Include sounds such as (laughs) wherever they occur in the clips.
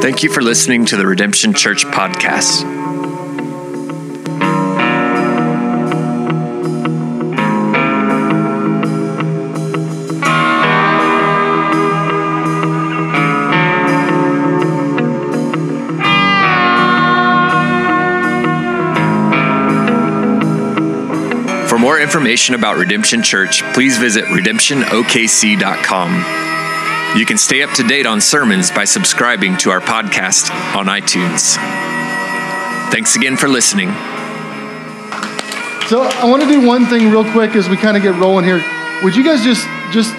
Thank you for listening to the Redemption Church podcast. Information about Redemption Church, please visit redemptionokc.com. You can stay up to date on sermons by subscribing to our podcast on iTunes. Thanks again for listening. So I want to do one thing real quick as we kind of get rolling here. Would you guys just just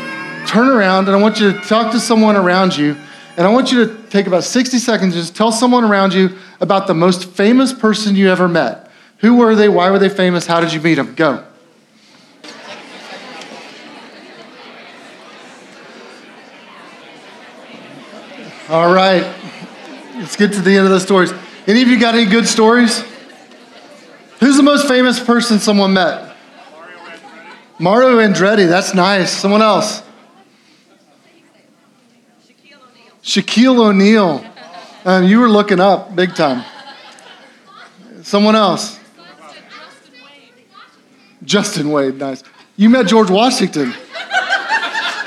turn around and I want you to talk to someone around you, and I want you to take about 60 seconds just tell someone around you about the most famous person you ever met. Who were they? Why were they famous? How did you meet them? Go. All right. Let's get to the end of the stories. Any of you got any good stories? Who's the most famous person someone met? Mario Andretti. That's nice. Someone else. Shaquille O'Neal. Um, you were looking up big time. Someone else. Justin Wade, nice. You met George Washington.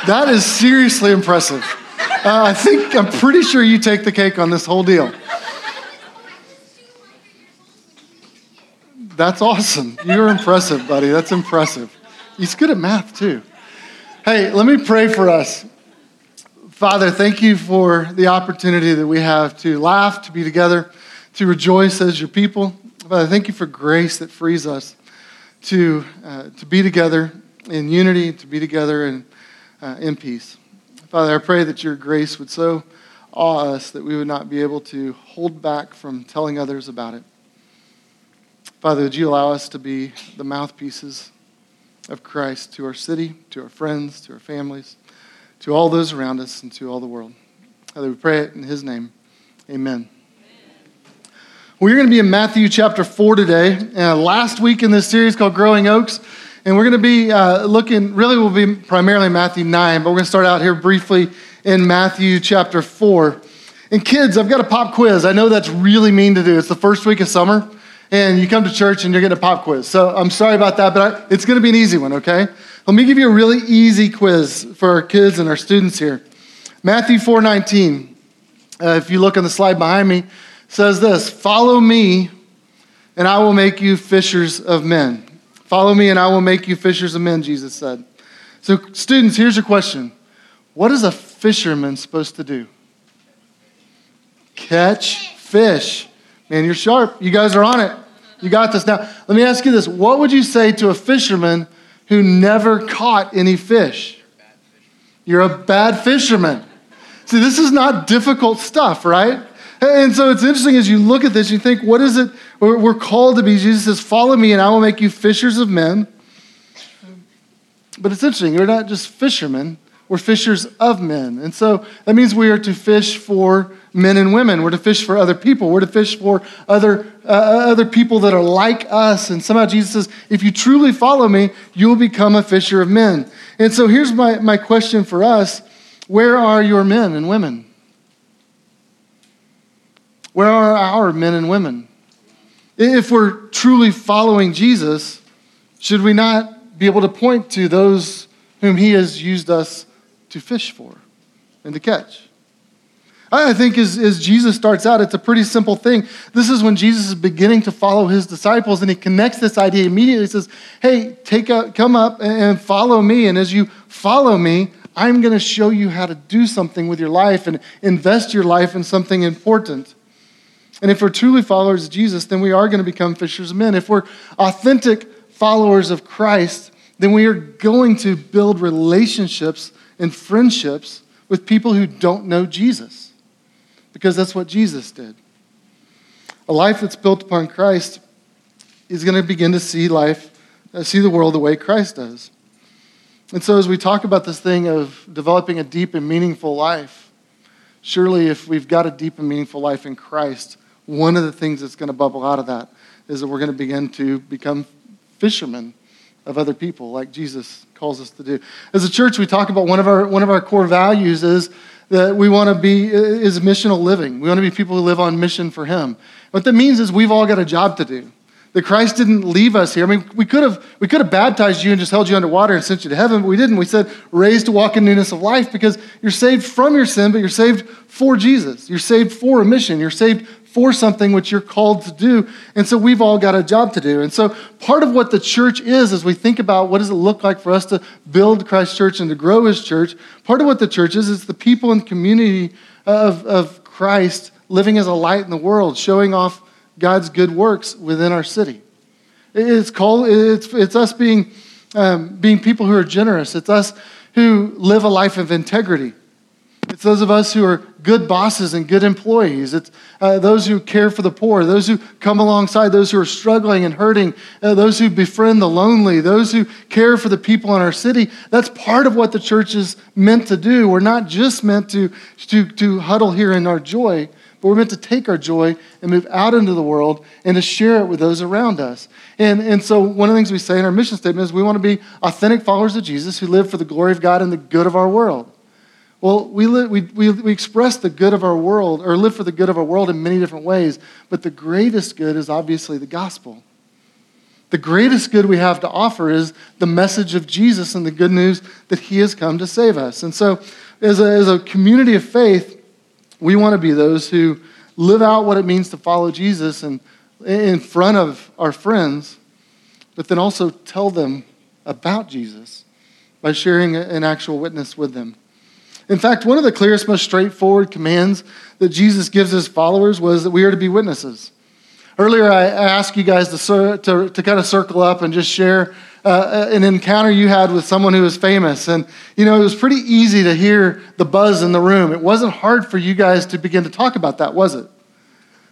That is seriously impressive. Uh, I think, I'm pretty sure you take the cake on this whole deal. That's awesome. You're impressive, buddy. That's impressive. He's good at math, too. Hey, let me pray for us. Father, thank you for the opportunity that we have to laugh, to be together, to rejoice as your people. Father, thank you for grace that frees us to, uh, to be together in unity, to be together in, uh, in peace. Father, I pray that your grace would so awe us that we would not be able to hold back from telling others about it. Father, would you allow us to be the mouthpieces of Christ to our city, to our friends, to our families, to all those around us, and to all the world? Father, we pray it in his name. Amen. We're going to be in Matthew chapter 4 today. Uh, last week in this series called Growing Oaks. And we're going to be uh, looking, really, we'll be primarily Matthew 9, but we're going to start out here briefly in Matthew chapter 4. And kids, I've got a pop quiz. I know that's really mean to do. It's the first week of summer, and you come to church and you're getting a pop quiz. So I'm sorry about that, but I, it's going to be an easy one, okay? Let me give you a really easy quiz for our kids and our students here. Matthew 4:19. Uh, if you look on the slide behind me, says this Follow me, and I will make you fishers of men. Follow me, and I will make you fishers of men, Jesus said. So, students, here's your question What is a fisherman supposed to do? Catch fish. Man, you're sharp. You guys are on it. You got this. Now, let me ask you this What would you say to a fisherman who never caught any fish? You're a bad fisherman. See, this is not difficult stuff, right? And so it's interesting as you look at this, you think, what is it we're called to be? Jesus says, Follow me, and I will make you fishers of men. But it's interesting, we're not just fishermen, we're fishers of men. And so that means we are to fish for men and women. We're to fish for other people. We're to fish for other, uh, other people that are like us. And somehow Jesus says, if you truly follow me, you'll become a fisher of men. And so here's my, my question for us Where are your men and women? Where are our men and women? If we're truly following Jesus, should we not be able to point to those whom he has used us to fish for and to catch? I think as, as Jesus starts out, it's a pretty simple thing. This is when Jesus is beginning to follow his disciples, and he connects this idea immediately. He says, Hey, take a, come up and follow me. And as you follow me, I'm going to show you how to do something with your life and invest your life in something important. And if we're truly followers of Jesus, then we are going to become fishers of men. If we're authentic followers of Christ, then we are going to build relationships and friendships with people who don't know Jesus, because that's what Jesus did. A life that's built upon Christ is going to begin to see life, uh, see the world the way Christ does. And so, as we talk about this thing of developing a deep and meaningful life, surely if we've got a deep and meaningful life in Christ, one of the things that's going to bubble out of that is that we're going to begin to become fishermen of other people like Jesus calls us to do. As a church, we talk about one of our, one of our core values is that we want to be is missional living. We want to be people who live on mission for Him. What that means is we've all got a job to do. That Christ didn't leave us here. I mean, we could have we could have baptized you and just held you underwater and sent you to heaven, but we didn't. We said raised to walk in newness of life because you're saved from your sin, but you're saved for Jesus. You're saved for a mission. You're saved for something which you're called to do. And so we've all got a job to do. And so part of what the church is, as we think about what does it look like for us to build Christ Church and to grow his church, part of what the church is, is the people and community of, of Christ living as a light in the world, showing off God's good works within our city. It's called, it's, it's us being, um, being people who are generous. It's us who live a life of integrity. It's those of us who are good bosses and good employees. It's uh, those who care for the poor, those who come alongside those who are struggling and hurting, uh, those who befriend the lonely, those who care for the people in our city. That's part of what the church is meant to do. We're not just meant to, to, to huddle here in our joy, but we're meant to take our joy and move out into the world and to share it with those around us. And, and so, one of the things we say in our mission statement is we want to be authentic followers of Jesus who live for the glory of God and the good of our world. Well, we, live, we, we, we express the good of our world, or live for the good of our world in many different ways, but the greatest good is obviously the gospel. The greatest good we have to offer is the message of Jesus and the good news that he has come to save us. And so, as a, as a community of faith, we want to be those who live out what it means to follow Jesus and in front of our friends, but then also tell them about Jesus by sharing an actual witness with them. In fact, one of the clearest, most straightforward commands that Jesus gives his followers was that we are to be witnesses. Earlier, I asked you guys to, to, to kind of circle up and just share uh, an encounter you had with someone who was famous. And, you know, it was pretty easy to hear the buzz in the room. It wasn't hard for you guys to begin to talk about that, was it?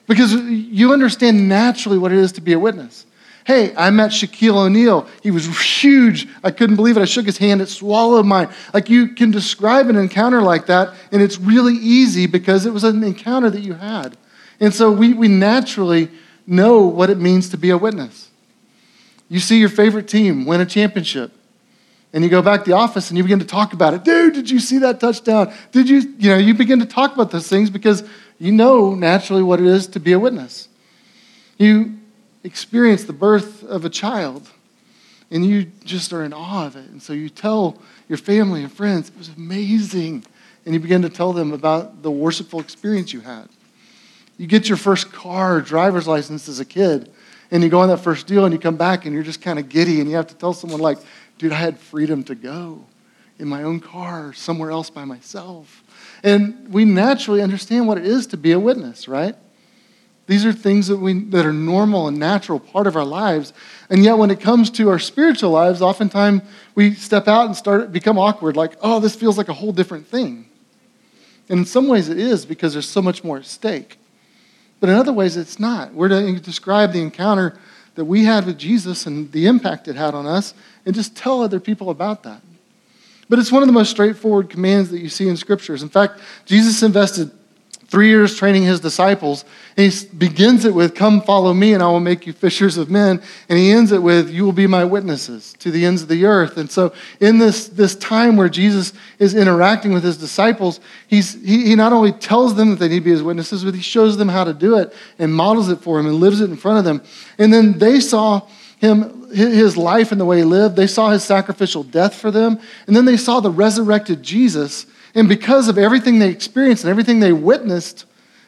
Because you understand naturally what it is to be a witness. Hey, I met Shaquille O'Neal. He was huge. I couldn't believe it. I shook his hand. It swallowed mine. Like you can describe an encounter like that, and it's really easy because it was an encounter that you had. And so we, we naturally know what it means to be a witness. You see your favorite team win a championship, and you go back to the office and you begin to talk about it. Dude, did you see that touchdown? Did you, you know, you begin to talk about those things because you know naturally what it is to be a witness. You experience the birth of a child and you just are in awe of it. And so you tell your family and friends, it was amazing. And you begin to tell them about the worshipful experience you had. You get your first car, driver's license as a kid, and you go on that first deal and you come back and you're just kind of giddy and you have to tell someone, like, dude, I had freedom to go in my own car, somewhere else by myself. And we naturally understand what it is to be a witness, right? These are things that, we, that are normal and natural part of our lives. And yet, when it comes to our spiritual lives, oftentimes we step out and start become awkward, like, oh, this feels like a whole different thing. And in some ways, it is because there's so much more at stake. But in other ways, it's not. We're to describe the encounter that we had with Jesus and the impact it had on us and just tell other people about that. But it's one of the most straightforward commands that you see in scriptures. In fact, Jesus invested three years training his disciples. And he begins it with, Come follow me, and I will make you fishers of men. And he ends it with, You will be my witnesses to the ends of the earth. And so, in this, this time where Jesus is interacting with his disciples, he's, he, he not only tells them that they need to be his witnesses, but he shows them how to do it and models it for them and lives it in front of them. And then they saw him, his life and the way he lived. They saw his sacrificial death for them. And then they saw the resurrected Jesus and because of everything they experienced and everything they witnessed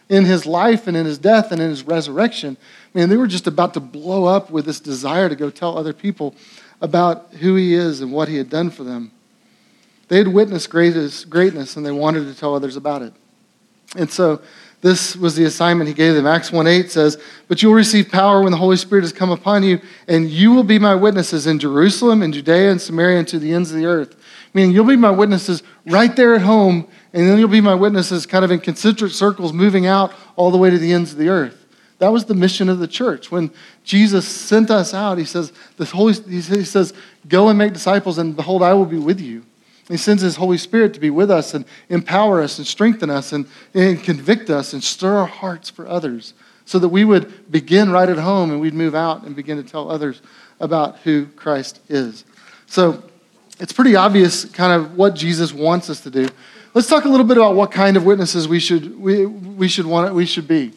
in his life and in his death and in his resurrection, man, they were just about to blow up with this desire to go tell other people about who he is and what he had done for them. They had witnessed greatness and they wanted to tell others about it. And so this was the assignment he gave them. Acts 1 8 says, But you will receive power when the Holy Spirit has come upon you, and you will be my witnesses in Jerusalem, in Judea, and Samaria, and to the ends of the earth. Meaning, you'll be my witnesses right there at home, and then you'll be my witnesses kind of in concentric circles moving out all the way to the ends of the earth. That was the mission of the church. When Jesus sent us out, he says, the Holy, he says, Go and make disciples, and behold, I will be with you. He sends his Holy Spirit to be with us and empower us and strengthen us and, and convict us and stir our hearts for others so that we would begin right at home and we'd move out and begin to tell others about who Christ is. So it's pretty obvious kind of what Jesus wants us to do. Let's talk a little bit about what kind of witnesses we should, we, we should, want, we should be.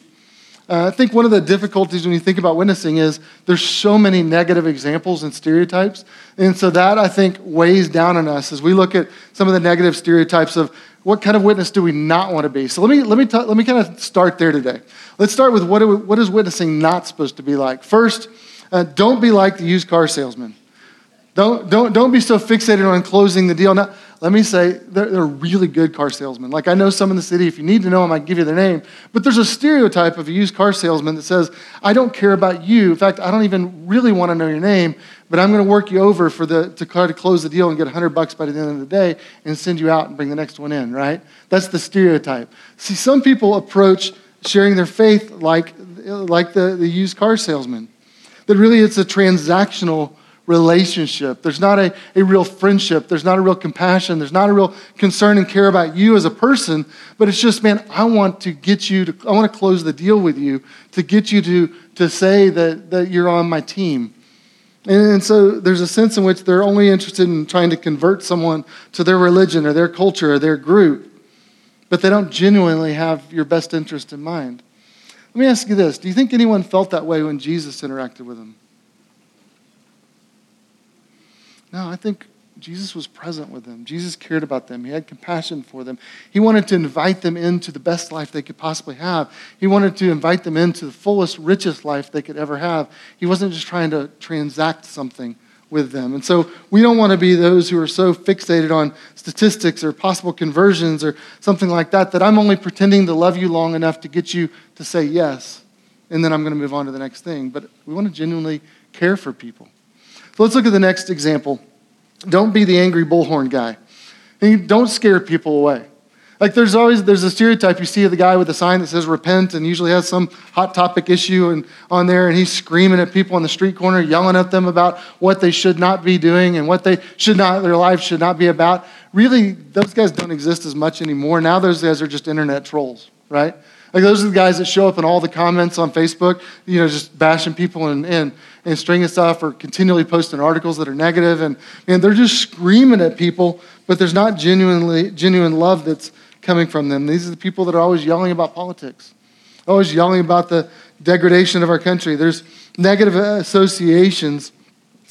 Uh, I think one of the difficulties when you think about witnessing is there's so many negative examples and stereotypes. And so that, I think, weighs down on us as we look at some of the negative stereotypes of what kind of witness do we not want to be. So let me, let me, let me kind of start there today. Let's start with what, we, what is witnessing not supposed to be like. First, uh, don't be like the used car salesman. Don't, don't, don't be so fixated on closing the deal. Now, let me say, they're, they're really good car salesmen. Like, I know some in the city. If you need to know them, I can give you their name. But there's a stereotype of a used car salesman that says, I don't care about you. In fact, I don't even really want to know your name, but I'm going to work you over for the, to try to close the deal and get 100 bucks by the end of the day and send you out and bring the next one in, right? That's the stereotype. See, some people approach sharing their faith like, like the, the used car salesman. That really it's a transactional relationship. There's not a, a real friendship. There's not a real compassion. There's not a real concern and care about you as a person, but it's just, man, I want to get you to, I want to close the deal with you to get you to, to say that, that you're on my team. And, and so there's a sense in which they're only interested in trying to convert someone to their religion or their culture or their group, but they don't genuinely have your best interest in mind. Let me ask you this Do you think anyone felt that way when Jesus interacted with them? No, I think Jesus was present with them. Jesus cared about them. He had compassion for them. He wanted to invite them into the best life they could possibly have. He wanted to invite them into the fullest, richest life they could ever have. He wasn't just trying to transact something with them. And so we don't want to be those who are so fixated on statistics or possible conversions or something like that that I'm only pretending to love you long enough to get you to say yes, and then I'm going to move on to the next thing. But we want to genuinely care for people. Let's look at the next example. Don't be the angry bullhorn guy. And don't scare people away. Like there's always there's a stereotype you see of the guy with the sign that says repent and usually has some hot topic issue and on there and he's screaming at people on the street corner, yelling at them about what they should not be doing and what they should not their life should not be about. Really, those guys don't exist as much anymore. Now those guys are just internet trolls, right? Like those are the guys that show up in all the comments on Facebook, you know, just bashing people and, and, and stringing stuff or continually posting articles that are negative and, and they're just screaming at people, but there's not genuinely genuine love that's coming from them. These are the people that are always yelling about politics, always yelling about the degradation of our country. There's negative associations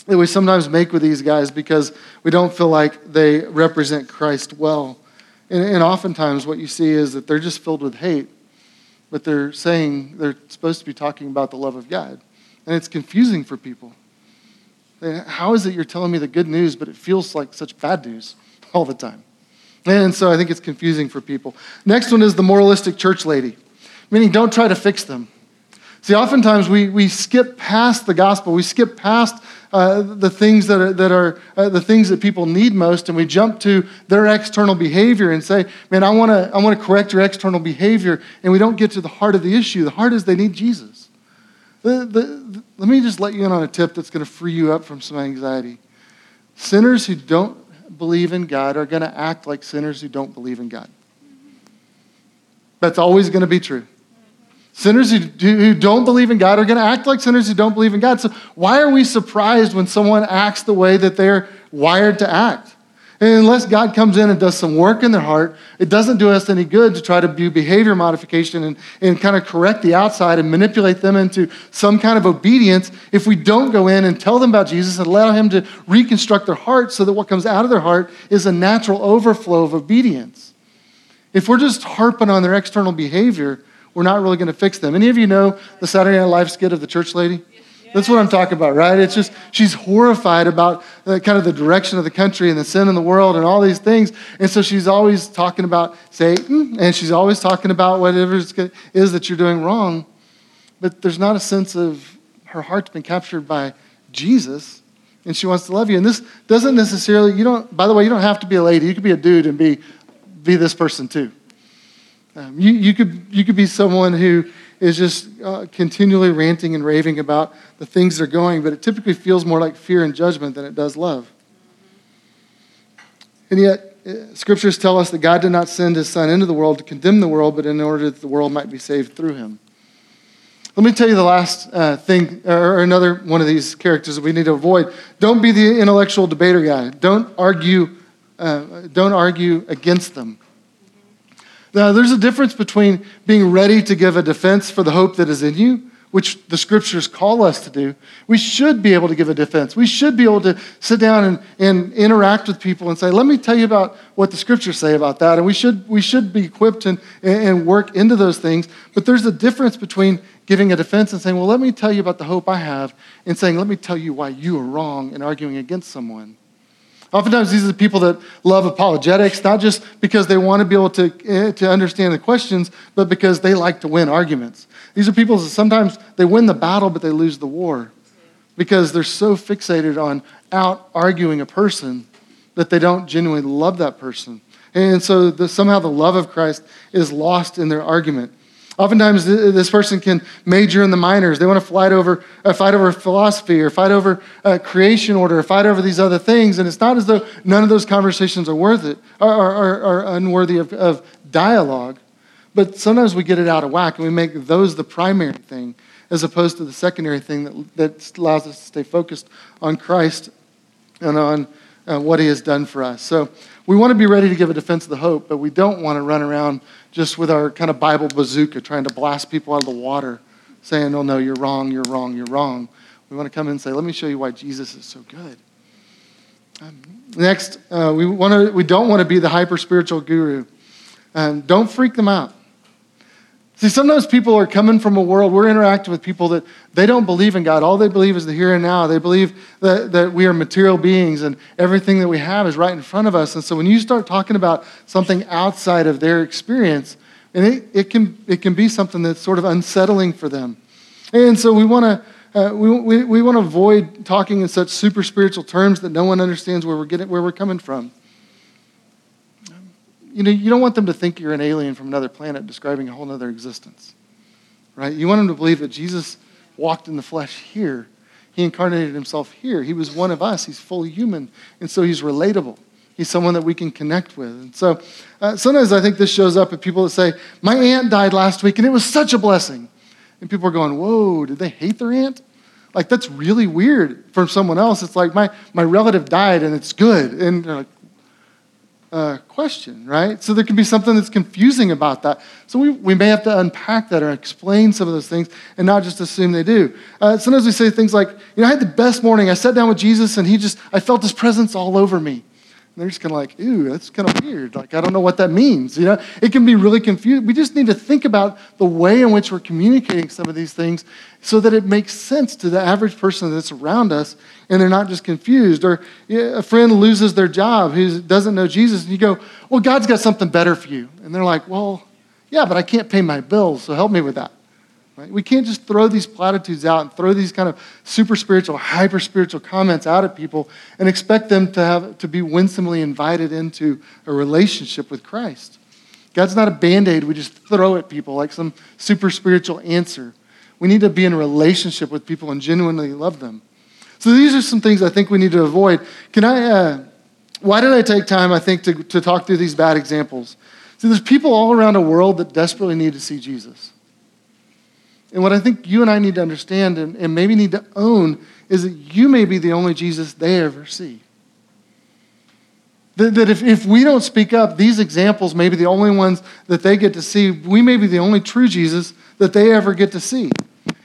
that we sometimes make with these guys because we don't feel like they represent Christ well. And, and oftentimes, what you see is that they're just filled with hate but they're saying they're supposed to be talking about the love of God. And it's confusing for people. How is it you're telling me the good news, but it feels like such bad news (laughs) all the time? And so I think it's confusing for people. Next one is the moralistic church lady, meaning don't try to fix them. See, oftentimes we, we skip past the gospel, we skip past uh, the things that are, that are uh, the things that people need most, and we jump to their external behavior and say, "Man, I want to I want to correct your external behavior," and we don't get to the heart of the issue. The heart is they need Jesus. The, the, the, let me just let you in on a tip that's going to free you up from some anxiety. Sinners who don't believe in God are going to act like sinners who don't believe in God. That's always going to be true. Sinners who, who don't believe in God are going to act like sinners who don't believe in God. So, why are we surprised when someone acts the way that they're wired to act? And unless God comes in and does some work in their heart, it doesn't do us any good to try to do behavior modification and, and kind of correct the outside and manipulate them into some kind of obedience if we don't go in and tell them about Jesus and allow Him to reconstruct their heart so that what comes out of their heart is a natural overflow of obedience. If we're just harping on their external behavior, we're not really going to fix them. Any of you know the Saturday Night Live skit of the church lady? That's what I'm talking about, right? It's just, she's horrified about uh, kind of the direction of the country and the sin in the world and all these things. And so she's always talking about Satan and she's always talking about whatever it is that you're doing wrong. But there's not a sense of her heart's been captured by Jesus and she wants to love you. And this doesn't necessarily, you don't, by the way, you don't have to be a lady. You could be a dude and be, be this person too. Um, you, you, could, you could be someone who is just uh, continually ranting and raving about the things that are going, but it typically feels more like fear and judgment than it does love. And yet, uh, scriptures tell us that God did not send his son into the world to condemn the world, but in order that the world might be saved through him. Let me tell you the last uh, thing, or another one of these characters that we need to avoid. Don't be the intellectual debater guy. Don't argue. Uh, don't argue against them. Now, there's a difference between being ready to give a defense for the hope that is in you which the scriptures call us to do, we should be able to give a defense. We should be able to sit down and, and interact with people and say, let me tell you about what the scriptures say about that. And we should, we should be equipped and, and work into those things. But there's a difference between giving a defense and saying, well, let me tell you about the hope I have, and saying, let me tell you why you are wrong and arguing against someone. Oftentimes, these are the people that love apologetics, not just because they want to be able to, eh, to understand the questions, but because they like to win arguments. These are people that sometimes they win the battle, but they lose the war because they're so fixated on out arguing a person that they don't genuinely love that person. And so the, somehow the love of Christ is lost in their argument. Oftentimes, this person can major in the minors. They want to fight over, uh, fight over philosophy or fight over uh, creation order or fight over these other things. And it's not as though none of those conversations are worth it, or are, are, unworthy of, of dialogue. But sometimes we get it out of whack and we make those the primary thing as opposed to the secondary thing that, that allows us to stay focused on Christ and on uh, what he has done for us. So we want to be ready to give a defense of the hope, but we don't want to run around just with our kind of Bible bazooka trying to blast people out of the water, saying, oh no, you're wrong, you're wrong, you're wrong. We want to come in and say, let me show you why Jesus is so good. Um, next, uh, we, want to, we don't want to be the hyper spiritual guru. Um, don't freak them out. See, sometimes people are coming from a world, we're interacting with people that they don't believe in God. All they believe is the here and now. They believe that, that we are material beings and everything that we have is right in front of us. And so when you start talking about something outside of their experience, and it, it, can, it can be something that's sort of unsettling for them. And so we want to. Uh, we, we, we want to avoid talking in such super spiritual terms that no one understands where we're getting where we're coming from you know, you don't want them to think you're an alien from another planet describing a whole other existence, right? You want them to believe that Jesus walked in the flesh here. He incarnated himself here. He was one of us. He's fully human. And so he's relatable. He's someone that we can connect with. And so uh, sometimes I think this shows up at people that say, My aunt died last week and it was such a blessing. And people are going, Whoa, did they hate their aunt? Like, that's really weird from someone else. It's like, My, my relative died and it's good. And like, question, right? So there can be something that's confusing about that. So we, we may have to unpack that or explain some of those things and not just assume they do. Uh, sometimes we say things like, you know, I had the best morning. I sat down with Jesus and he just, I felt his presence all over me. And they're just kind of like, ooh, that's kind of weird. Like, I don't know what that means. You know, it can be really confusing. We just need to think about the way in which we're communicating some of these things so that it makes sense to the average person that's around us and they're not just confused. Or a friend loses their job who doesn't know Jesus, and you go, well, God's got something better for you. And they're like, well, yeah, but I can't pay my bills, so help me with that. Right? We can't just throw these platitudes out and throw these kind of super spiritual, hyper spiritual comments out at people and expect them to, have, to be winsomely invited into a relationship with Christ. God's not a band aid we just throw at people like some super spiritual answer. We need to be in relationship with people and genuinely love them. So these are some things I think we need to avoid. Can I, uh, why did I take time, I think, to, to talk through these bad examples? See, there's people all around the world that desperately need to see Jesus. And what I think you and I need to understand and, and maybe need to own is that you may be the only Jesus they ever see. That, that if, if we don't speak up, these examples may be the only ones that they get to see. We may be the only true Jesus that they ever get to see.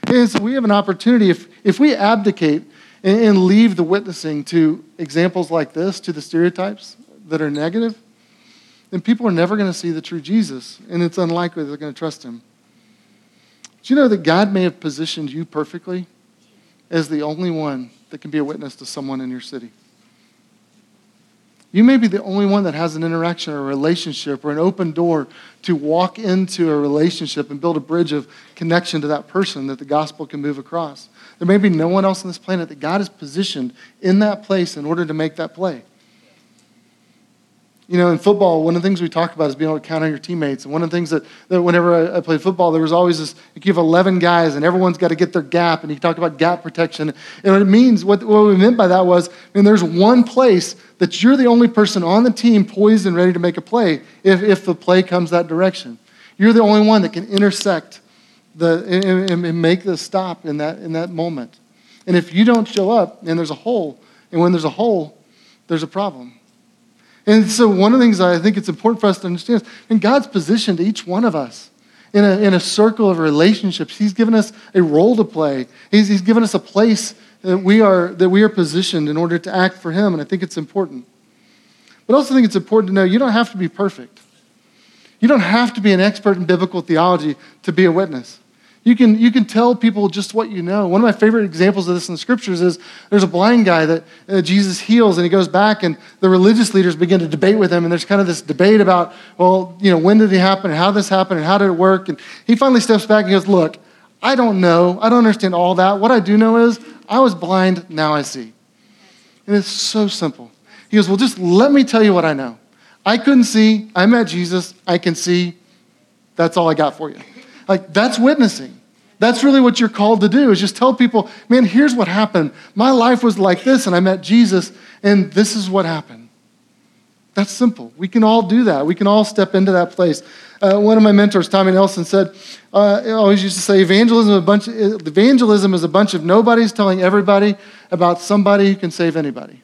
And so we have an opportunity, if, if we abdicate and, and leave the witnessing to examples like this, to the stereotypes that are negative, then people are never going to see the true Jesus, and it's unlikely they're going to trust him. Do you know that God may have positioned you perfectly as the only one that can be a witness to someone in your city? You may be the only one that has an interaction or a relationship or an open door to walk into a relationship and build a bridge of connection to that person that the gospel can move across. There may be no one else on this planet that God has positioned in that place in order to make that play. You know, in football, one of the things we talk about is being able to count on your teammates. And one of the things that, that whenever I, I played football, there was always this you have 11 guys and everyone's got to get their gap. And you talk about gap protection. And what it means, what, what we meant by that was, I mean, there's one place that you're the only person on the team poised and ready to make a play if, if the play comes that direction. You're the only one that can intersect the, and, and make the stop in that, in that moment. And if you don't show up and there's a hole, and when there's a hole, there's a problem. And so, one of the things I think it's important for us to understand is, and God's positioned each one of us in a, in a circle of relationships. He's given us a role to play, He's, he's given us a place that we, are, that we are positioned in order to act for Him. And I think it's important. But I also think it's important to know you don't have to be perfect. You don't have to be an expert in biblical theology to be a witness. You can, you can tell people just what you know. One of my favorite examples of this in the scriptures is there's a blind guy that uh, Jesus heals, and he goes back, and the religious leaders begin to debate with him, and there's kind of this debate about, well, you know, when did it happen, and how this happened, and how did it work? And he finally steps back and goes, Look, I don't know. I don't understand all that. What I do know is I was blind, now I see. And it's so simple. He goes, Well, just let me tell you what I know. I couldn't see. I met Jesus. I can see. That's all I got for you. Like, that's witnessing. That's really what you're called to do is just tell people, man, here's what happened. My life was like this, and I met Jesus, and this is what happened. That's simple. We can all do that. We can all step into that place. Uh, one of my mentors, Tommy Nelson, said, uh, always used to say, evangelism, a bunch of, evangelism is a bunch of nobodies telling everybody about somebody who can save anybody.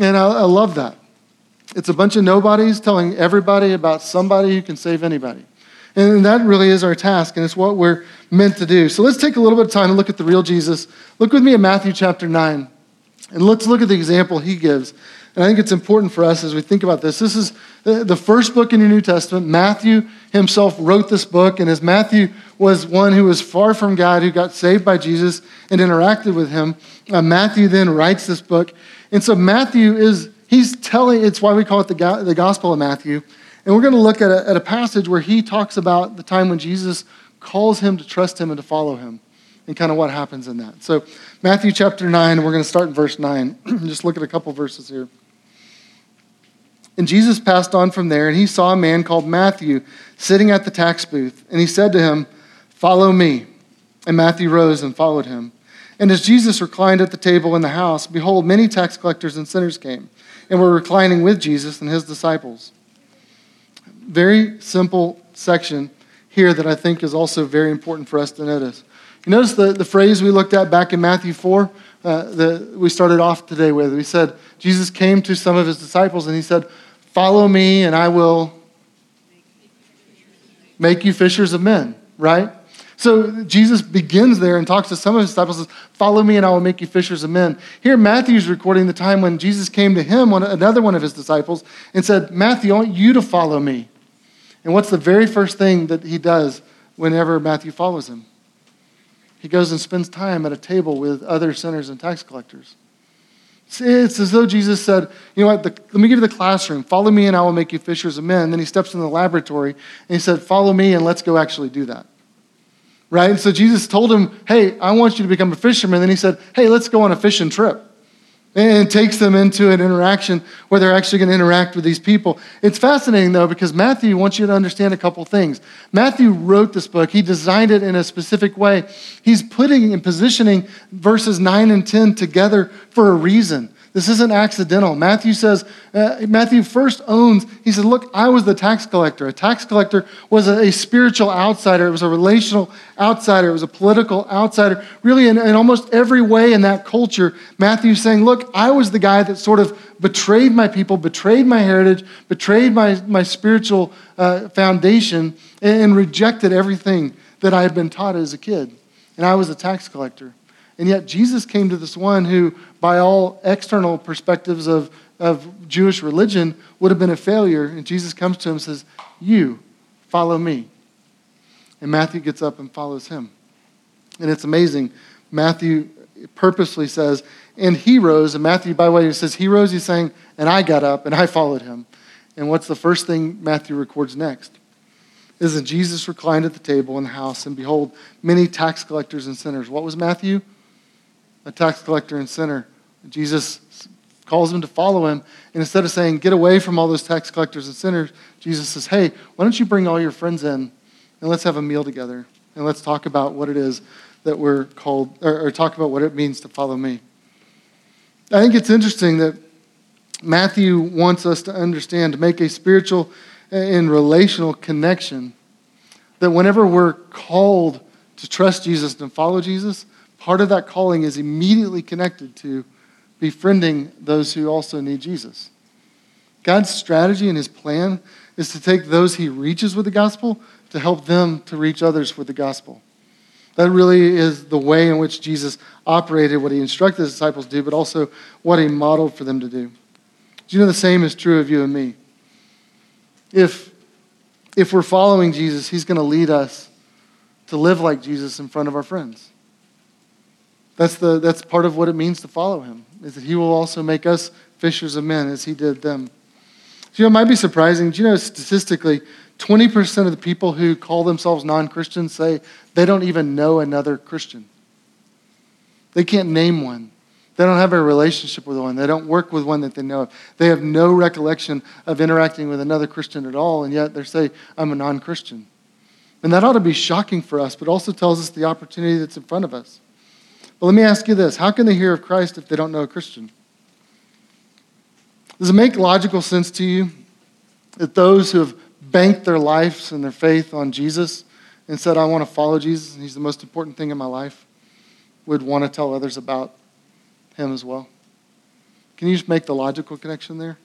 And I, I love that. It's a bunch of nobodies telling everybody about somebody who can save anybody. And that really is our task, and it's what we're meant to do. So let's take a little bit of time and look at the real Jesus. Look with me at Matthew chapter 9, and let's look at the example he gives. And I think it's important for us as we think about this. This is the first book in your New Testament. Matthew himself wrote this book, and as Matthew was one who was far from God, who got saved by Jesus and interacted with him, uh, Matthew then writes this book. And so Matthew is, he's telling, it's why we call it the, the Gospel of Matthew. And we're going to look at a, at a passage where he talks about the time when Jesus calls him to trust him and to follow him and kind of what happens in that. So, Matthew chapter 9, we're going to start in verse 9. (clears throat) Just look at a couple verses here. And Jesus passed on from there, and he saw a man called Matthew sitting at the tax booth. And he said to him, Follow me. And Matthew rose and followed him. And as Jesus reclined at the table in the house, behold, many tax collectors and sinners came and were reclining with Jesus and his disciples very simple section here that I think is also very important for us to notice. You notice the, the phrase we looked at back in Matthew 4 uh, that we started off today with. We said, Jesus came to some of his disciples and he said, Follow me and I will make you fishers of men, right? So Jesus begins there and talks to some of his disciples, says, Follow me and I will make you fishers of men. Here, Matthew's recording the time when Jesus came to him, one, another one of his disciples, and said, Matthew, I want you to follow me. And what's the very first thing that he does whenever Matthew follows him? He goes and spends time at a table with other sinners and tax collectors. It's as though Jesus said, You know what? The, let me give you the classroom. Follow me, and I will make you fishers of men. Then he steps in the laboratory and he said, Follow me, and let's go actually do that. Right? And so Jesus told him, Hey, I want you to become a fisherman. Then he said, Hey, let's go on a fishing trip and takes them into an interaction where they're actually going to interact with these people. It's fascinating, though, because Matthew wants you to understand a couple things. Matthew wrote this book, he designed it in a specific way. He's putting and positioning verses 9 and 10 together for a reason. This isn't accidental. Matthew says, uh, Matthew first owns, he said, Look, I was the tax collector. A tax collector was a, a, spiritual outsider, it was a relational outsider, it was a political outsider. Really, in, in almost every way in that culture, Matthew's saying, Look, I was the guy that sort of betrayed my people, betrayed my heritage, betrayed my, my spiritual uh, foundation, and, and rejected everything that I had been taught as a kid. And I was a tax collector. And yet, Jesus came to this one who, by all external perspectives of, of Jewish religion, would have been a failure. And Jesus comes to him and says, You, follow me. And Matthew gets up and follows him. And it's amazing. Matthew purposely says, And he rose. And Matthew, by the way, he says, He rose. He's saying, And I got up and I followed him. And what's the first thing Matthew records next? Is that Jesus reclined at the table in the house, and behold, many tax collectors and sinners. What was Matthew? A tax collector and sinner. Jesus calls him to follow him. And instead of saying, get away from all those tax collectors and sinners, Jesus says, hey, why don't you bring all your friends in and let's have a meal together and let's talk about what it is that we're called, or, or talk about what it means to follow me. I think it's interesting that Matthew wants us to understand, to make a spiritual and relational connection that whenever we're called to trust Jesus and follow Jesus, part of that calling is immediately connected to befriending those who also need Jesus. God's strategy and his plan is to take those he reaches with the gospel to help them to reach others with the gospel. That really is the way in which Jesus operated, what he instructed his disciples to do, but also what he modeled for them to do. Do you know the same is true of you and me? If, if we're following Jesus, he's going to lead us to live like Jesus in front of our friends. That's, the, that's part of what it means to follow him, is that he will also make us fishers of men as he did them. So, you know, it might be surprising. Do you know statistically, 20% of the people who call themselves non Christians say they don't even know another Christian. They can't name one. They don't have a relationship with one. They don't work with one that they know of. They have no recollection of interacting with another Christian at all, and yet they say, I'm a non Christian. And that ought to be shocking for us, but also tells us the opportunity that's in front of us. But let me ask you this how can they hear of Christ if they don't know a Christian? Does it make logical sense to you that those who have banked their lives and their faith on Jesus and said, I want to follow Jesus and he's the most important thing in my life, would want to tell others about him as well? Can you just make the logical connection there?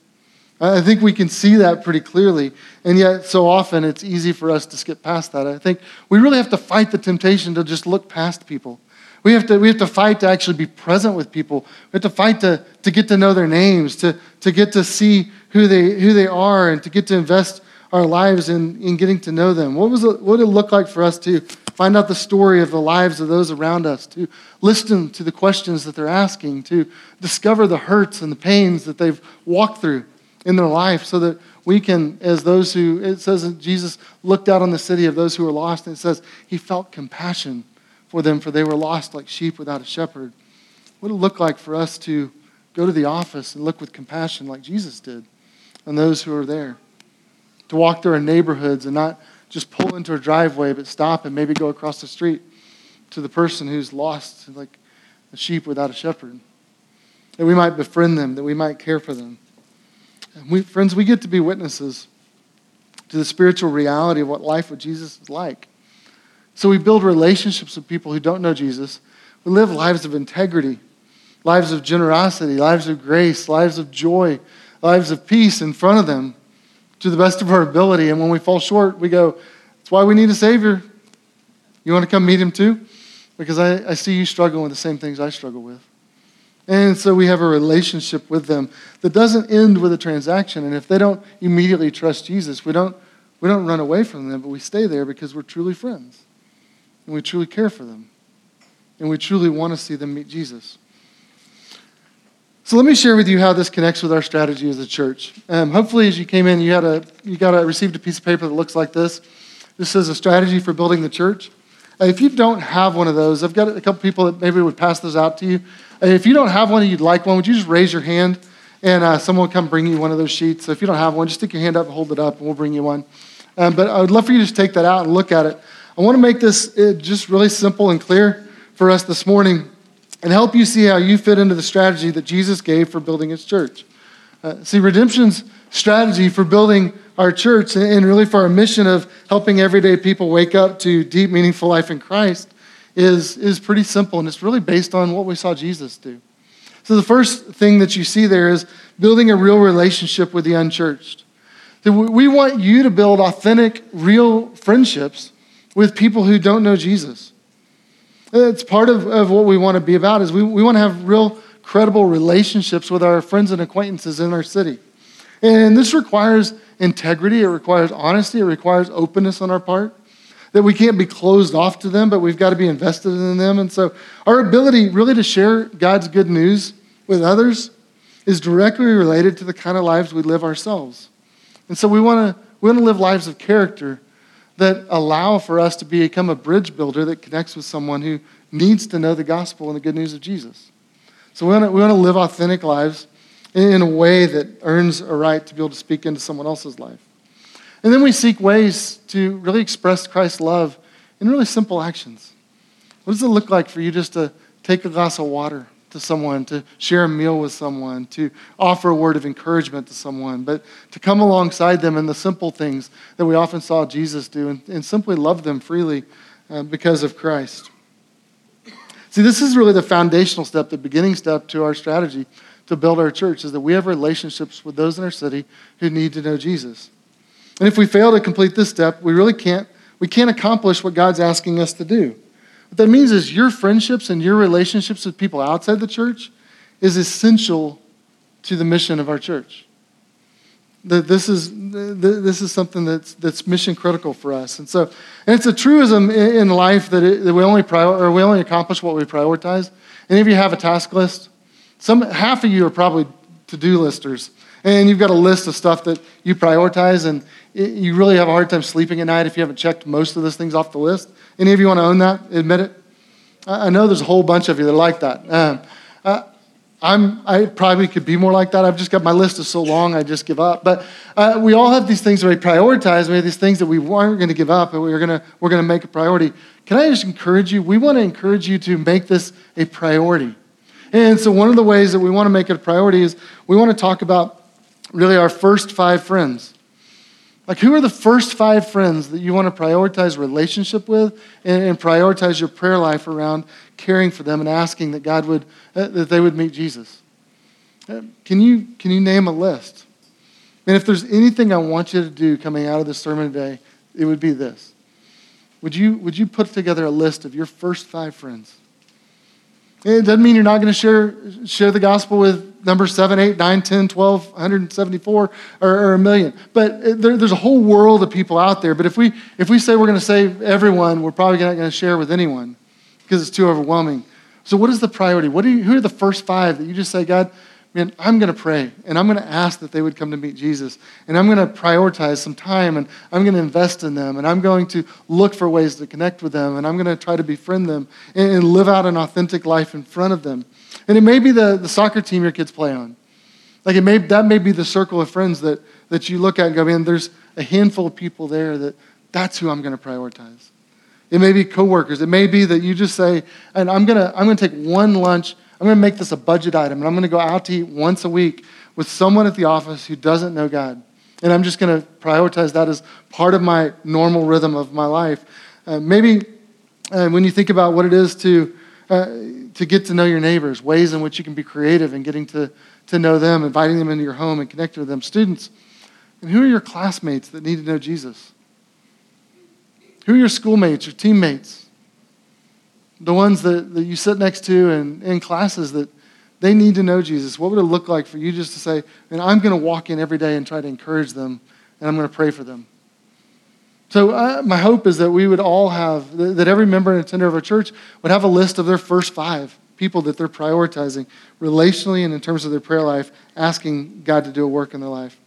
I think we can see that pretty clearly, and yet so often it's easy for us to skip past that. I think we really have to fight the temptation to just look past people. We have to, we have to fight to actually be present with people. We have to fight to, to get to know their names, to, to get to see who they, who they are, and to get to invest our lives in, in getting to know them? What, was it, what did it look like for us to find out the story of the lives of those around us, to listen to the questions that they're asking, to discover the hurts and the pains that they've walked through in their life so that we can, as those who, it says that Jesus looked out on the city of those who were lost, and it says he felt compassion for them, for they were lost like sheep without a shepherd. What it look like for us to go to the office and look with compassion like Jesus did on those who are there? to walk through our neighborhoods and not just pull into a driveway, but stop and maybe go across the street to the person who's lost, like a sheep without a shepherd. That we might befriend them, that we might care for them. And we, friends, we get to be witnesses to the spiritual reality of what life with Jesus is like. So we build relationships with people who don't know Jesus. We live lives of integrity, lives of generosity, lives of grace, lives of joy, lives of peace in front of them to the best of our ability. And when we fall short, we go, that's why we need a Savior. You want to come meet Him too? Because I, I see you struggling with the same things I struggle with. And so we have a relationship with them that doesn't end with a transaction. And if they don't immediately trust Jesus, we don't, we don't run away from them, but we stay there because we're truly friends. And we truly care for them. And we truly want to see them meet Jesus. So let me share with you how this connects with our strategy as a church. Um, hopefully, as you came in, you had a you got a received a piece of paper that looks like this. This is a strategy for building the church. Uh, if you don't have one of those, I've got a couple people that maybe would pass those out to you. Uh, if you don't have one and you'd like one, would you just raise your hand and uh, someone will come bring you one of those sheets? So if you don't have one, just stick your hand up and hold it up, and we'll bring you one. Um, but I would love for you to just take that out and look at it. I want to make this uh, just really simple and clear for us this morning and help you see how you fit into the strategy that Jesus gave for building his church. Uh, see, redemption's strategy for building our church and really for our mission of helping everyday people wake up to deep, meaningful life in Christ is, is pretty simple, and it's really based on what we saw Jesus do. So, the first thing that you see there is building a real relationship with the unchurched. We want you to build authentic, real friendships with people who don't know Jesus. It's part of, of what we want to be about is we, we want to have real credible relationships with our friends and acquaintances in our city. And this requires integrity, it requires honesty, it requires openness on our part. That we can't be closed off to them, but we've got to be invested in them. And so our ability really to share God's good news with others is directly related to the kind of lives we live ourselves. And so we want to we want to live lives of character that allow for us to become a bridge builder that connects with someone who needs to know the gospel and the good news of Jesus. So we want to, we want to live authentic lives in a way that earns a right to be able to speak into someone else's life. And then we seek ways to really express Christ's love in really simple actions. What does it look like for you just to take a glass of water to someone, to share a meal with someone, to offer a word of encouragement to someone, but to come alongside them in the simple things that we often saw Jesus do and, and simply love them freely uh, because of Christ. See, this is really the foundational step, the beginning step to our strategy to build our church, is that we have relationships with those in our city who need to know Jesus. And if we fail to complete this step, we really can't, we can't accomplish what God's asking us to do. What that means is your friendships and your relationships with people outside the church is essential to the mission of our church. That This is, this is something that's, that's mission critical for us. And so, and it's a truism in life that, it, that we, only prior, or we only accomplish what we prioritize. Any of you have a task list? Some, half of you are probably to-do listers. And you've got a list of stuff that you prioritize, and you really have a hard time sleeping at night if you haven't checked most of those things off the list. Any of you want to own that? Admit it? I know there's a whole bunch of you that are like that. Um, uh, I'm, I probably could be more like that. I've just got my list is so long, I just give up. But uh, we all have these things that we prioritize. We have these things that we aren't going to give up, and we're going we're to make a priority. Can I just encourage you? We want to encourage you to make this a priority. And so, one of the ways that we want to make it a priority is we want to talk about really our first five friends. Like, who are the first five friends that you want to prioritize relationship with and, and prioritize your prayer life around caring for them and asking that God would, uh, that they would meet Jesus? Uh, can you, can you name a list? And if there's anything I want you to do coming out of this sermon today, it would be this. Would you, would you put together a list of your first five friends? It doesn't mean you're not going to share, share the gospel with number 7, 8, 9, 10, 12, 174, or, or a million. But there, there's a whole world of people out there. But if we, if we say we're going to save everyone, we're probably not going to share with anyone because it's too overwhelming. So, what is the priority? What are you, who are the first five that you just say, God, man, I'm going to pray and I'm going to ask that they would come to meet Jesus. And I'm going to prioritize some time and I'm going to invest in them and I'm going to look for ways to connect with them and I'm going to try to befriend them and, live out an authentic life in front of them. And it may be the, the soccer team your kids play on. Like it may, that may be the circle of friends that, that you look at and go, man, there's a handful of people there that that's who I'm going to prioritize. It may be coworkers. It may be that you just say, and I'm going to I'm going to take one lunch I'm going to make this a budget item, and I'm going to go out to eat once a week with someone at the office who doesn't know God. And I'm just going to prioritize that as part of my normal rhythm of my life. Uh, maybe uh, when you think about what it is to, uh, to get to know your neighbors, ways in which you can be creative in getting to, to know them, inviting them into your home and connecting with them. Students, and who are your classmates that need to know Jesus? Who are your schoolmates, your teammates? The ones that, that you sit next to and in classes that they need to know Jesus. What would it look like for you just to say, and I'm going to walk in every day and try to encourage them, and I'm going to pray for them? So, uh, my hope is that we would all have, that every member and attender of our church would have a list of their first five people that they're prioritizing relationally and in terms of their prayer life, asking God to do a work in their life.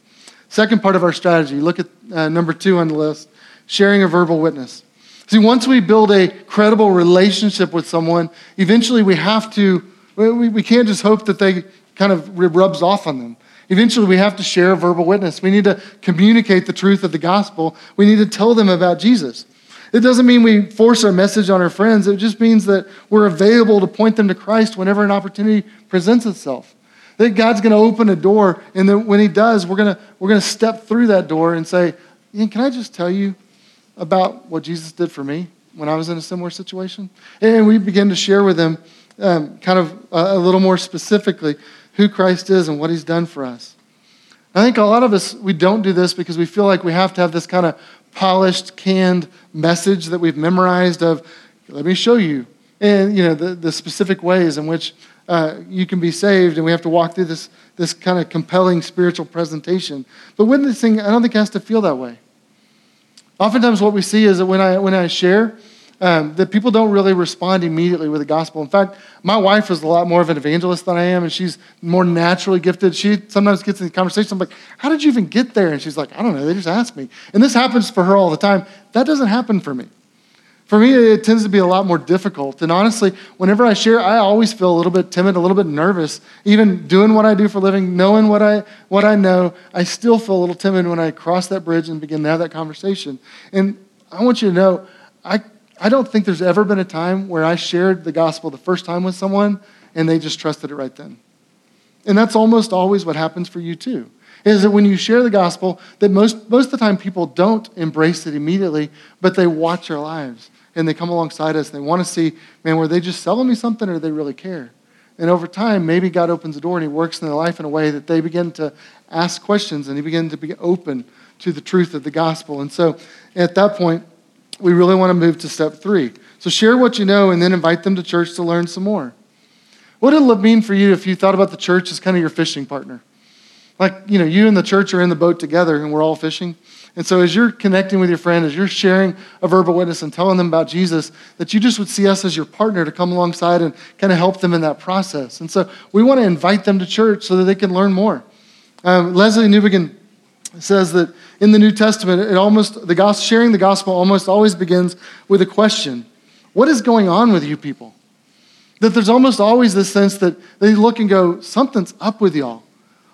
Second part of our strategy, look at uh, number two on the list sharing a verbal witness. See, once we build a credible relationship with someone, eventually we have to, we, we can't just hope that they kind of rubs off on them. Eventually, we have to share a verbal witness. We need to communicate the truth of the gospel. We need to tell them about Jesus. It doesn't mean we force our message on our friends. It just means that we're available to point them to Christ whenever an opportunity presents itself. That God's going to open a door, and then when He does, we're going to, we're going to step through that door and say, Can I just tell you about what Jesus did for me when I was in a similar situation. And we begin to share with them um, kind of a, a little more specifically who Christ is and what he's done for us. I think a lot of us, we don't do this because we feel like we have to have this kind of polished, canned message that we've memorized of, let me show you. And, you know, the, the specific ways in which uh, you can be saved, and we have to walk through this, this kind of compelling spiritual presentation. But witnessing, I don't think it has to feel that way. Oftentimes, what we see is that when I, when I share, um, that people don't really respond immediately with the gospel. In fact, my wife is a lot more of an evangelist than I am, and she's more naturally gifted. She sometimes gets in the conversation. I'm like, "How did you even get there?" And she's like, "I don't know. They just asked me." And this happens for her all the time. That doesn't happen for me. For me, it tends to be a lot more difficult. And honestly, whenever I share, I always feel a little bit timid, a little bit nervous. Even doing what I do for a living, knowing what I, what I know, I still feel a little timid when I cross that bridge and begin to have that conversation. And I want you to know, I, I don't think there's ever been a time where I shared the gospel the first time with someone and they just trusted it right then. And that's almost always what happens for you too. Is that when you share the gospel, that most, most of the time people don't embrace it immediately, but they watch your lives and they come alongside us and they want to see, man, were they just selling me something or do they really care? And over time, maybe God opens the door and He works in their life in a way that they begin to ask questions and they begin to be open to the truth of the gospel. And so at that point, we really want to move to step three. So share what you know and then invite them to church to learn some more. What would it mean for you if you thought about the church as kind of your fishing partner? Like, you know, you and the church are in the boat together and we're all fishing. And so, as you're connecting with your friend, as you're sharing a verbal witness and telling them about Jesus, that you just would see us as your partner to come alongside and kind of help them in that process. And so, we want to invite them to church so that they can learn more. Um, Lesslie Newbigin says that in the New Testament, it almost the gospel, sharing the gospel almost always begins with a question: What is going on with you people? That there's almost always this sense that they look and go, "Something's up with y'all."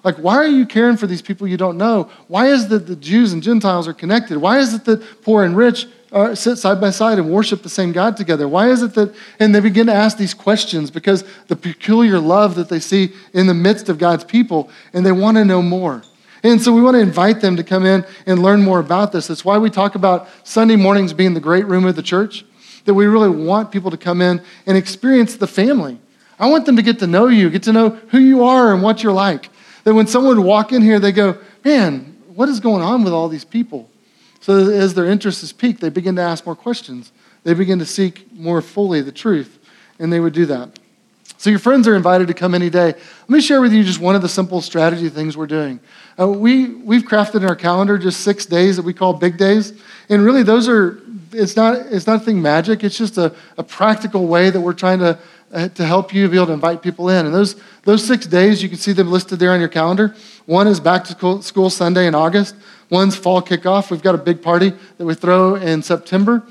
Like, why are you caring for these people you don't know? Why is it that the Jews and Gentiles are connected? Why is it that poor and rich are, sit side by side and worship the same God together? Why is it that, and they begin to ask these questions because the peculiar love that they see in the midst of God's people, and they want to know more. And so we want to invite them to come in and learn more about this. That's why we talk about Sunday mornings being the great room of the church, that we really want people to come in and experience the family. I want them to get to know you, get to know who you are and what you're like. That when someone would walk in here, they go, man, what is going on with all these people? So as their interest is piqued, they begin to ask more questions. They begin to seek more fully the truth, and they would do that. So your friends are invited to come any day. Let me share with you just one of the simple strategy things we're doing. Uh, we, we've crafted in our calendar just six days that we call big days. And really, those are, it's not, it's not anything magic. It's just a, a practical way that we're trying to uh, to help you be able to invite people in. And those, those six days, you can see them listed there on your calendar. One is back to school Sunday in August. One's fall kickoff. We've got a big party that we throw in September.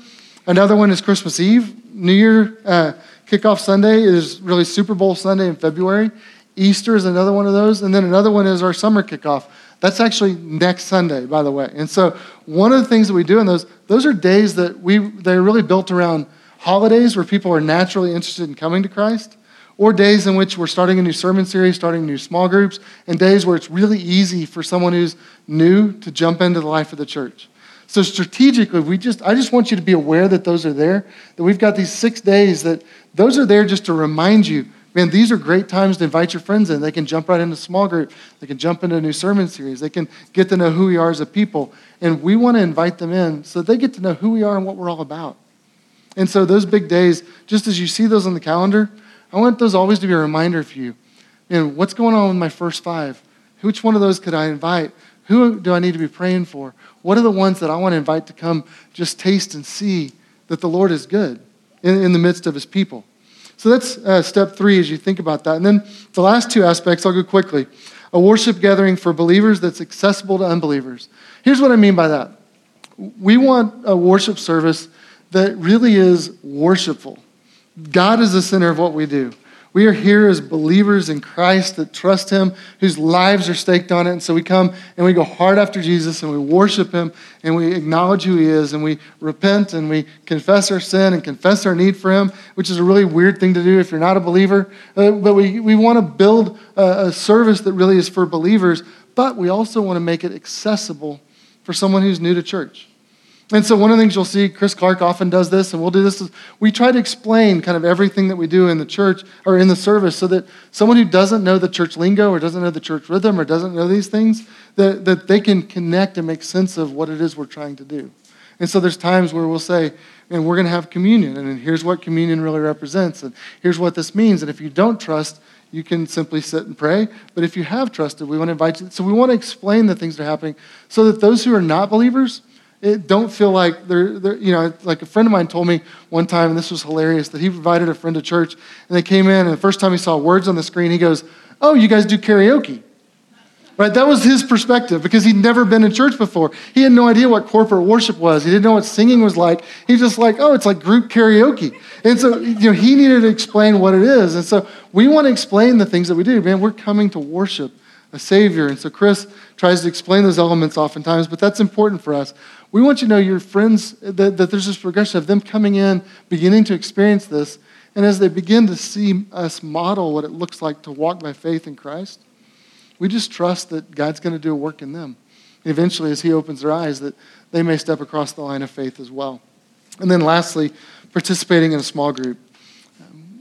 Another one is Christmas Eve. New Year uh, kickoff Sunday is really Super Bowl Sunday in February. Easter is another one of those. And then another one is our summer kickoff. That's actually next Sunday, by the way. And so one of the things that we do in those, those are days that we, they're really built around holidays where people are naturally interested in coming to Christ, or days in which we're starting a new sermon series, starting new small groups, and days where it's really easy for someone who's new to jump into the life of the church. So strategically, we just I just want you to be aware that those are there, that we've got these six days that those are there just to remind you, man, these are great times to invite your friends in. They can jump right into a small group, they can jump into a new sermon series, they can get to know who we are as a people. And we want to invite them in so they get to know who we are and what we're all about. And so those big days, just as you see those on the calendar, I want those always to be a reminder for you. And what's going on with my first five? Which one of those could I invite? Who do I need to be praying for? What are the ones that I want to invite to come just taste and see that the Lord is good in, in the midst of his people? So that's uh, step three as you think about that. And then the last two aspects, I'll go quickly. A worship gathering for believers that's accessible to unbelievers. Here's what I mean by that. We want a worship service that really is worshipful. God is the center of what we do. We are here as believers in Christ that trust Him, whose lives are staked on it. And so we come and we go hard after Jesus and we worship Him and we acknowledge who He is and we repent and we confess our sin and confess our need for Him, which is a really weird thing to do if you're not a believer. Uh, but we, we want to build a, a service that really is for believers, but we also want to make it accessible for someone who's new to church. And so, one of the things you'll see, Chris Clark often does this, and we'll do this, is we try to explain kind of everything that we do in the church or in the service so that someone who doesn't know the church lingo or doesn't know the church rhythm or doesn't know these things, that, that they can connect and make sense of what it is we're trying to do. And so, there's times where we'll say, and we're going to have communion, and here's what communion really represents, and here's what this means. And if you don't trust, you can simply sit and pray. But if you have trusted, we want to invite you. So, we want to explain the things that are happening so that those who are not believers, it, don't feel like they're, they're, you know, like a friend of mine told me one time, and this was hilarious, that he invited a friend to church, and they came in, and the first time he saw words on the screen, he goes, Oh, you guys do karaoke. Right? That was his perspective because he'd never been in church before. He had no idea what corporate worship was. He didn't know what singing was like. He's just like, oh, it's like group karaoke. And so, you know, he needed to explain what it is. And so we want to explain the things that we do. Man, we're coming to worship a Savior. And so Chris tries to explain those elements oftentimes, but that's important for us. We want you to know your friends, that, that there's this progression of them coming in, beginning to experience this, And as they begin to see us model what it looks like to walk by faith in Christ, we just trust that God's going to do a work in them. And eventually, as He opens their eyes, that they may step across the line of faith as well. And then lastly, participating in a small group.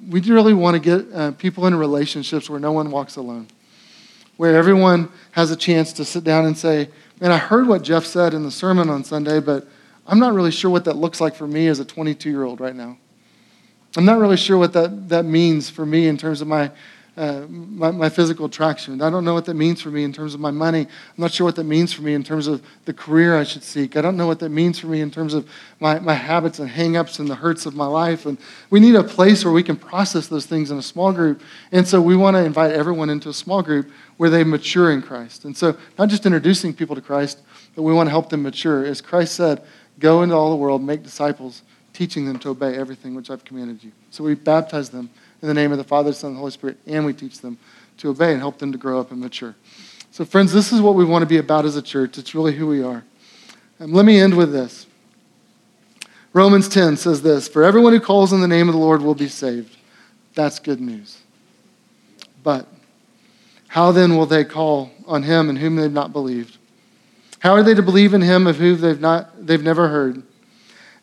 We really want to get uh, people in relationships where no one walks alone, where everyone has a chance to sit down and say, Man, I heard what Jeff said in the sermon on Sunday, but I'm not really sure what that looks like for me as a 22 year old right now. I'm not really sure what that, that means for me in terms of my, uh, my, my, physical attraction. I don't know what that means for me in terms of my money. I'm not sure what that means for me in terms of the career I should seek. I don't know what that means for me in terms of my, my habits and hangups and the hurts of my life. And we need a place where we can process those things in a small group. And so we want to invite everyone into a small group where they mature in Christ. And so not just introducing people to Christ, but we want to help them mature. As Christ said, go into all the world, make disciples, teaching them to obey everything which I've commanded you. So we baptize them in the name of the Father, Son, and the Holy Spirit, and we teach them to obey and help them to grow up and mature. So, friends, this is what we want to be about as a church. It's really who we are. And let me end with this. Romans 10 says this For everyone who calls on the name of the Lord will be saved. That's good news. But how then will they call on him in whom they've not believed? How are they to believe in him of whom they've, not, they've never heard?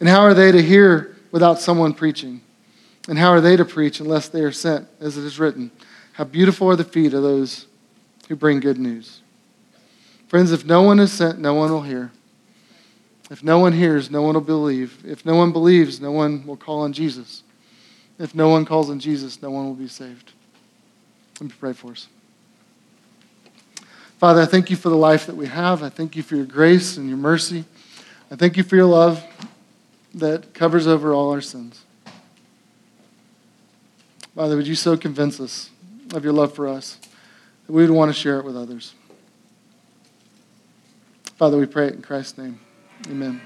And how are they to hear without someone preaching? And how are they to preach unless they are sent, as it is written? How beautiful are the feet of those who bring good news. Friends, if no one is sent, no one will hear. If no one hears, no one will believe. If no one believes, no one will call on Jesus. If no one calls on Jesus, no one will be saved. Let me pray for us. Father, I thank you for the life that we have. I thank you for your grace and your mercy. I thank you for your love that covers over all our sins. Father, would you so convince us of your love for us that we would want to share it with others? Father, we pray it in Christ's name. Amen.